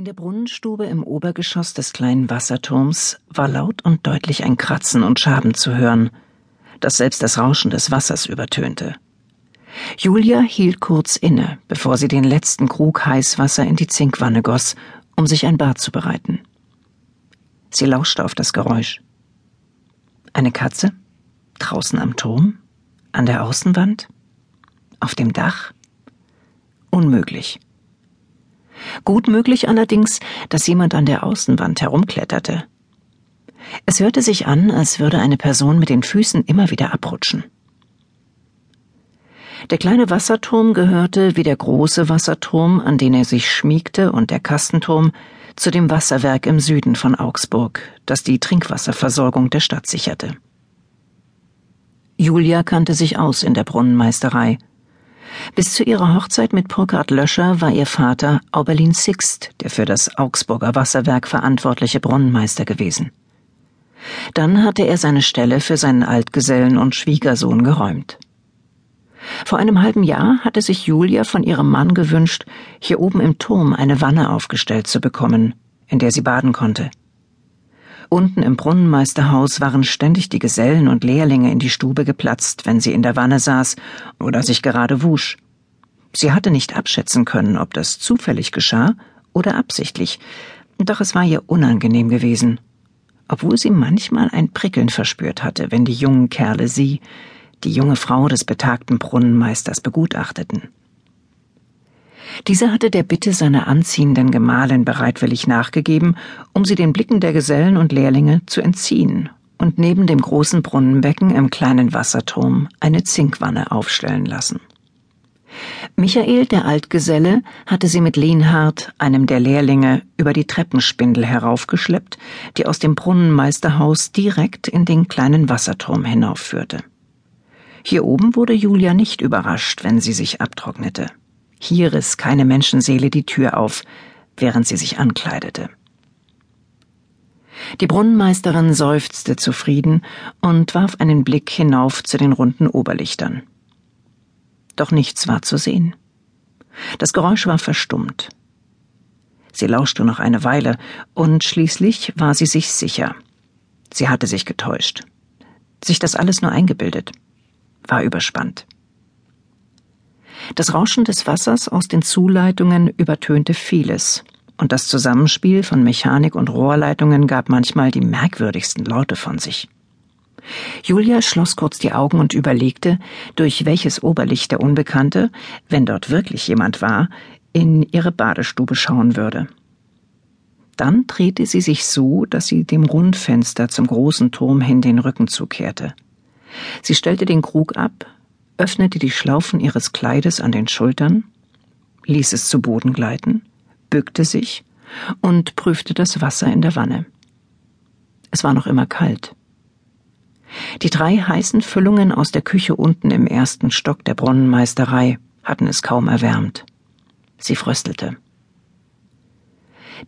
In der Brunnenstube im Obergeschoss des kleinen Wasserturms war laut und deutlich ein Kratzen und Schaben zu hören, das selbst das Rauschen des Wassers übertönte. Julia hielt kurz inne, bevor sie den letzten Krug Heißwasser in die Zinkwanne goss, um sich ein Bad zu bereiten. Sie lauschte auf das Geräusch. Eine Katze? Draußen am Turm? An der Außenwand? Auf dem Dach? Unmöglich. Gut möglich allerdings, dass jemand an der Außenwand herumkletterte. Es hörte sich an, als würde eine Person mit den Füßen immer wieder abrutschen. Der kleine Wasserturm gehörte, wie der große Wasserturm, an den er sich schmiegte, und der Kastenturm, zu dem Wasserwerk im Süden von Augsburg, das die Trinkwasserversorgung der Stadt sicherte. Julia kannte sich aus in der Brunnenmeisterei bis zu ihrer Hochzeit mit Burkhard Löscher war ihr Vater Auberlin Sixt, der für das Augsburger Wasserwerk verantwortliche Brunnenmeister gewesen. Dann hatte er seine Stelle für seinen Altgesellen und Schwiegersohn geräumt. Vor einem halben Jahr hatte sich Julia von ihrem Mann gewünscht, hier oben im Turm eine Wanne aufgestellt zu bekommen, in der sie baden konnte. Unten im Brunnenmeisterhaus waren ständig die Gesellen und Lehrlinge in die Stube geplatzt, wenn sie in der Wanne saß oder sich gerade wusch. Sie hatte nicht abschätzen können, ob das zufällig geschah oder absichtlich, doch es war ihr unangenehm gewesen, obwohl sie manchmal ein Prickeln verspürt hatte, wenn die jungen Kerle sie, die junge Frau des betagten Brunnenmeisters, begutachteten. Dieser hatte der Bitte seiner anziehenden Gemahlin bereitwillig nachgegeben, um sie den Blicken der Gesellen und Lehrlinge zu entziehen und neben dem großen Brunnenbecken im kleinen Wasserturm eine Zinkwanne aufstellen lassen. Michael, der Altgeselle, hatte sie mit Lienhard, einem der Lehrlinge, über die Treppenspindel heraufgeschleppt, die aus dem Brunnenmeisterhaus direkt in den kleinen Wasserturm hinaufführte. Hier oben wurde Julia nicht überrascht, wenn sie sich abtrocknete. Hier riss keine Menschenseele die Tür auf, während sie sich ankleidete. Die Brunnenmeisterin seufzte zufrieden und warf einen Blick hinauf zu den runden Oberlichtern. Doch nichts war zu sehen. Das Geräusch war verstummt. Sie lauschte noch eine Weile, und schließlich war sie sich sicher. Sie hatte sich getäuscht. Sich das alles nur eingebildet. War überspannt. Das Rauschen des Wassers aus den Zuleitungen übertönte vieles, und das Zusammenspiel von Mechanik und Rohrleitungen gab manchmal die merkwürdigsten Laute von sich. Julia schloss kurz die Augen und überlegte, durch welches Oberlicht der Unbekannte, wenn dort wirklich jemand war, in ihre Badestube schauen würde. Dann drehte sie sich so, dass sie dem Rundfenster zum großen Turm hin den Rücken zukehrte. Sie stellte den Krug ab, öffnete die Schlaufen ihres Kleides an den Schultern, ließ es zu Boden gleiten, bückte sich und prüfte das Wasser in der Wanne. Es war noch immer kalt. Die drei heißen Füllungen aus der Küche unten im ersten Stock der Brunnenmeisterei hatten es kaum erwärmt. Sie fröstelte.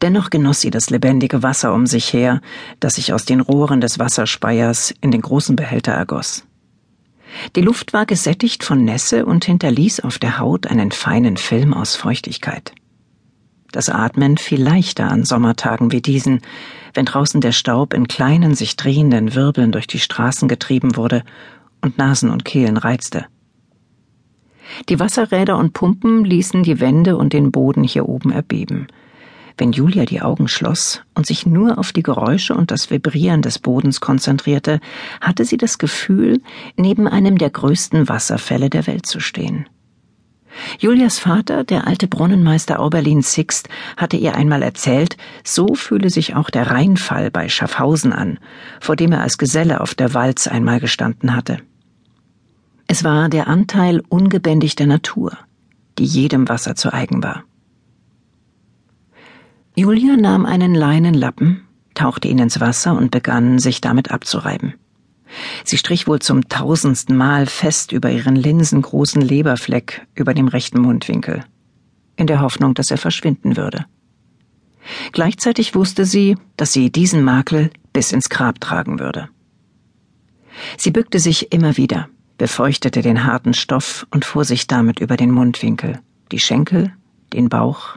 Dennoch genoss sie das lebendige Wasser um sich her, das sich aus den Rohren des Wasserspeiers in den großen Behälter ergoss. Die Luft war gesättigt von Nässe und hinterließ auf der Haut einen feinen Film aus Feuchtigkeit. Das Atmen fiel leichter an Sommertagen wie diesen, wenn draußen der Staub in kleinen, sich drehenden Wirbeln durch die Straßen getrieben wurde und Nasen und Kehlen reizte. Die Wasserräder und Pumpen ließen die Wände und den Boden hier oben erbeben, wenn Julia die Augen schloss und sich nur auf die Geräusche und das Vibrieren des Bodens konzentrierte, hatte sie das Gefühl, neben einem der größten Wasserfälle der Welt zu stehen. Julias Vater, der alte Brunnenmeister Auberlin Sixt, hatte ihr einmal erzählt, so fühle sich auch der Rheinfall bei Schaffhausen an, vor dem er als Geselle auf der Walz einmal gestanden hatte. Es war der Anteil ungebändigter Natur, die jedem Wasser zu eigen war. Julia nahm einen Leinenlappen, tauchte ihn ins Wasser und begann, sich damit abzureiben. Sie strich wohl zum tausendsten Mal fest über ihren linsengroßen Leberfleck über dem rechten Mundwinkel, in der Hoffnung, dass er verschwinden würde. Gleichzeitig wusste sie, dass sie diesen Makel bis ins Grab tragen würde. Sie bückte sich immer wieder, befeuchtete den harten Stoff und fuhr sich damit über den Mundwinkel, die Schenkel, den Bauch,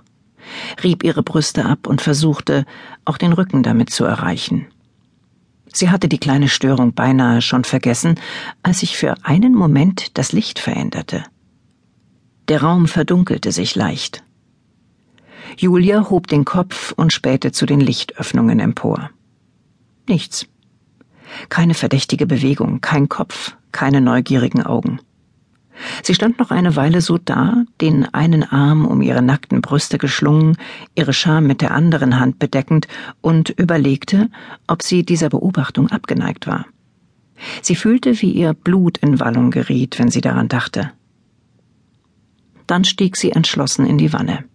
rieb ihre Brüste ab und versuchte, auch den Rücken damit zu erreichen. Sie hatte die kleine Störung beinahe schon vergessen, als sich für einen Moment das Licht veränderte. Der Raum verdunkelte sich leicht. Julia hob den Kopf und spähte zu den Lichtöffnungen empor. Nichts. Keine verdächtige Bewegung, kein Kopf, keine neugierigen Augen. Sie stand noch eine Weile so da, den einen Arm um ihre nackten Brüste geschlungen, ihre Scham mit der anderen Hand bedeckend, und überlegte, ob sie dieser Beobachtung abgeneigt war. Sie fühlte, wie ihr Blut in Wallung geriet, wenn sie daran dachte. Dann stieg sie entschlossen in die Wanne.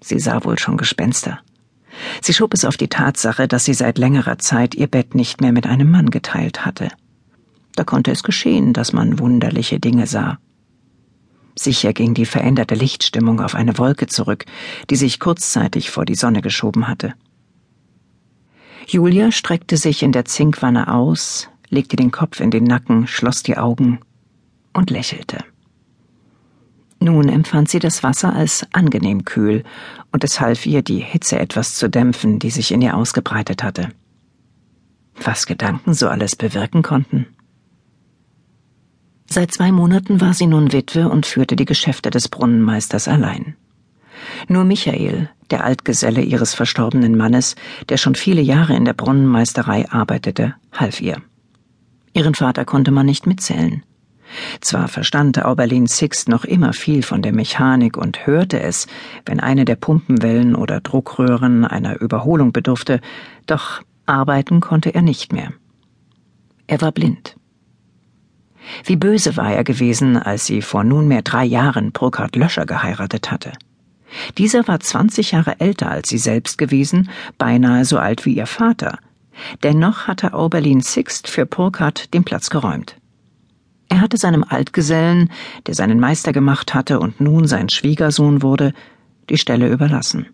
Sie sah wohl schon Gespenster. Sie schob es auf die Tatsache, dass sie seit längerer Zeit ihr Bett nicht mehr mit einem Mann geteilt hatte. Da konnte es geschehen, dass man wunderliche Dinge sah. Sicher ging die veränderte Lichtstimmung auf eine Wolke zurück, die sich kurzzeitig vor die Sonne geschoben hatte. Julia streckte sich in der Zinkwanne aus, legte den Kopf in den Nacken, schloss die Augen und lächelte. Nun empfand sie das Wasser als angenehm kühl, und es half ihr, die Hitze etwas zu dämpfen, die sich in ihr ausgebreitet hatte. Was Gedanken so alles bewirken konnten. Seit zwei Monaten war sie nun Witwe und führte die Geschäfte des Brunnenmeisters allein. Nur Michael, der Altgeselle ihres verstorbenen Mannes, der schon viele Jahre in der Brunnenmeisterei arbeitete, half ihr. Ihren Vater konnte man nicht mitzählen. Zwar verstand Auberlin Sixt noch immer viel von der Mechanik und hörte es, wenn eine der Pumpenwellen oder Druckröhren einer Überholung bedurfte, doch arbeiten konnte er nicht mehr. Er war blind. Wie böse war er gewesen, als sie vor nunmehr drei Jahren Burkhard Löscher geheiratet hatte. Dieser war zwanzig Jahre älter als sie selbst gewesen, beinahe so alt wie ihr Vater. Dennoch hatte Auberlin Sixt für Burkhard den Platz geräumt. Er hatte seinem Altgesellen, der seinen Meister gemacht hatte und nun sein Schwiegersohn wurde, die Stelle überlassen.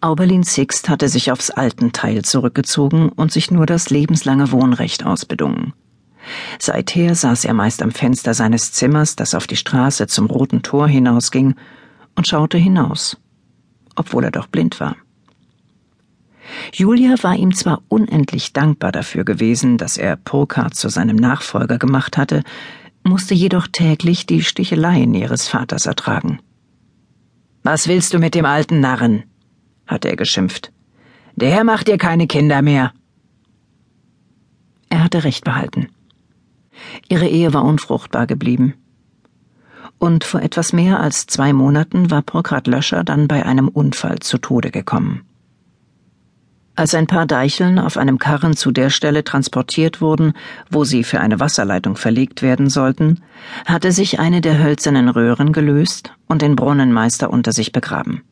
Auberlin Sixt hatte sich aufs Altenteil zurückgezogen und sich nur das lebenslange Wohnrecht ausbedungen. Seither saß er meist am Fenster seines Zimmers, das auf die Straße zum roten Tor hinausging, und schaute hinaus, obwohl er doch blind war. Julia war ihm zwar unendlich dankbar dafür gewesen, dass er Burkhard zu seinem Nachfolger gemacht hatte, musste jedoch täglich die Sticheleien ihres Vaters ertragen. Was willst du mit dem alten Narren? hatte er geschimpft. Der macht dir keine Kinder mehr. Er hatte recht behalten. Ihre Ehe war unfruchtbar geblieben. Und vor etwas mehr als zwei Monaten war Burkhard Löscher dann bei einem Unfall zu Tode gekommen. Als ein paar Deicheln auf einem Karren zu der Stelle transportiert wurden, wo sie für eine Wasserleitung verlegt werden sollten, hatte sich eine der hölzernen Röhren gelöst und den Brunnenmeister unter sich begraben.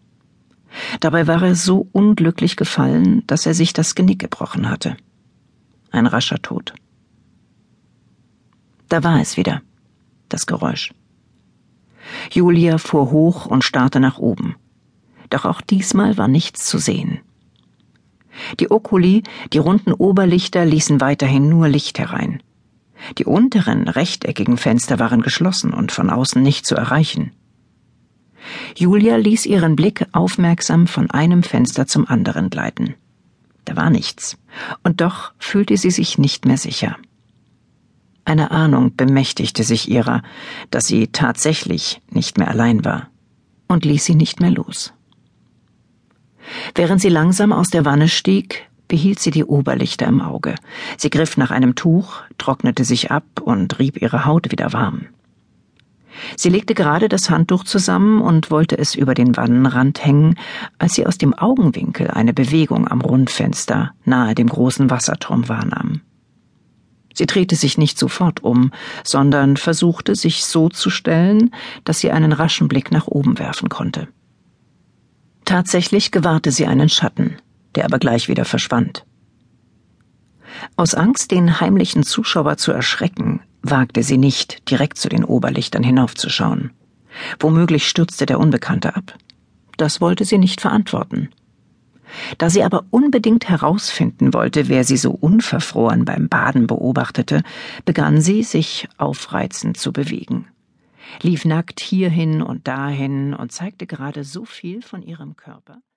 Dabei war er so unglücklich gefallen, dass er sich das Genick gebrochen hatte. Ein rascher Tod. Da war es wieder, das Geräusch. Julia fuhr hoch und starrte nach oben. Doch auch diesmal war nichts zu sehen. Die Okuli, die runden Oberlichter ließen weiterhin nur Licht herein. Die unteren rechteckigen Fenster waren geschlossen und von außen nicht zu erreichen. Julia ließ ihren Blick aufmerksam von einem Fenster zum anderen gleiten. Da war nichts, und doch fühlte sie sich nicht mehr sicher. Eine Ahnung bemächtigte sich ihrer, dass sie tatsächlich nicht mehr allein war, und ließ sie nicht mehr los. Während sie langsam aus der Wanne stieg, behielt sie die Oberlichter im Auge. Sie griff nach einem Tuch, trocknete sich ab und rieb ihre Haut wieder warm. Sie legte gerade das Handtuch zusammen und wollte es über den Wannenrand hängen, als sie aus dem Augenwinkel eine Bewegung am Rundfenster nahe dem großen Wasserturm wahrnahm. Sie drehte sich nicht sofort um, sondern versuchte, sich so zu stellen, dass sie einen raschen Blick nach oben werfen konnte. Tatsächlich gewahrte sie einen Schatten, der aber gleich wieder verschwand. Aus Angst, den heimlichen Zuschauer zu erschrecken, wagte sie nicht, direkt zu den Oberlichtern hinaufzuschauen. Womöglich stürzte der Unbekannte ab. Das wollte sie nicht verantworten. Da sie aber unbedingt herausfinden wollte, wer sie so unverfroren beim Baden beobachtete, begann sie, sich aufreizend zu bewegen. lief nackt hierhin und dahin und zeigte gerade so viel von ihrem Körper.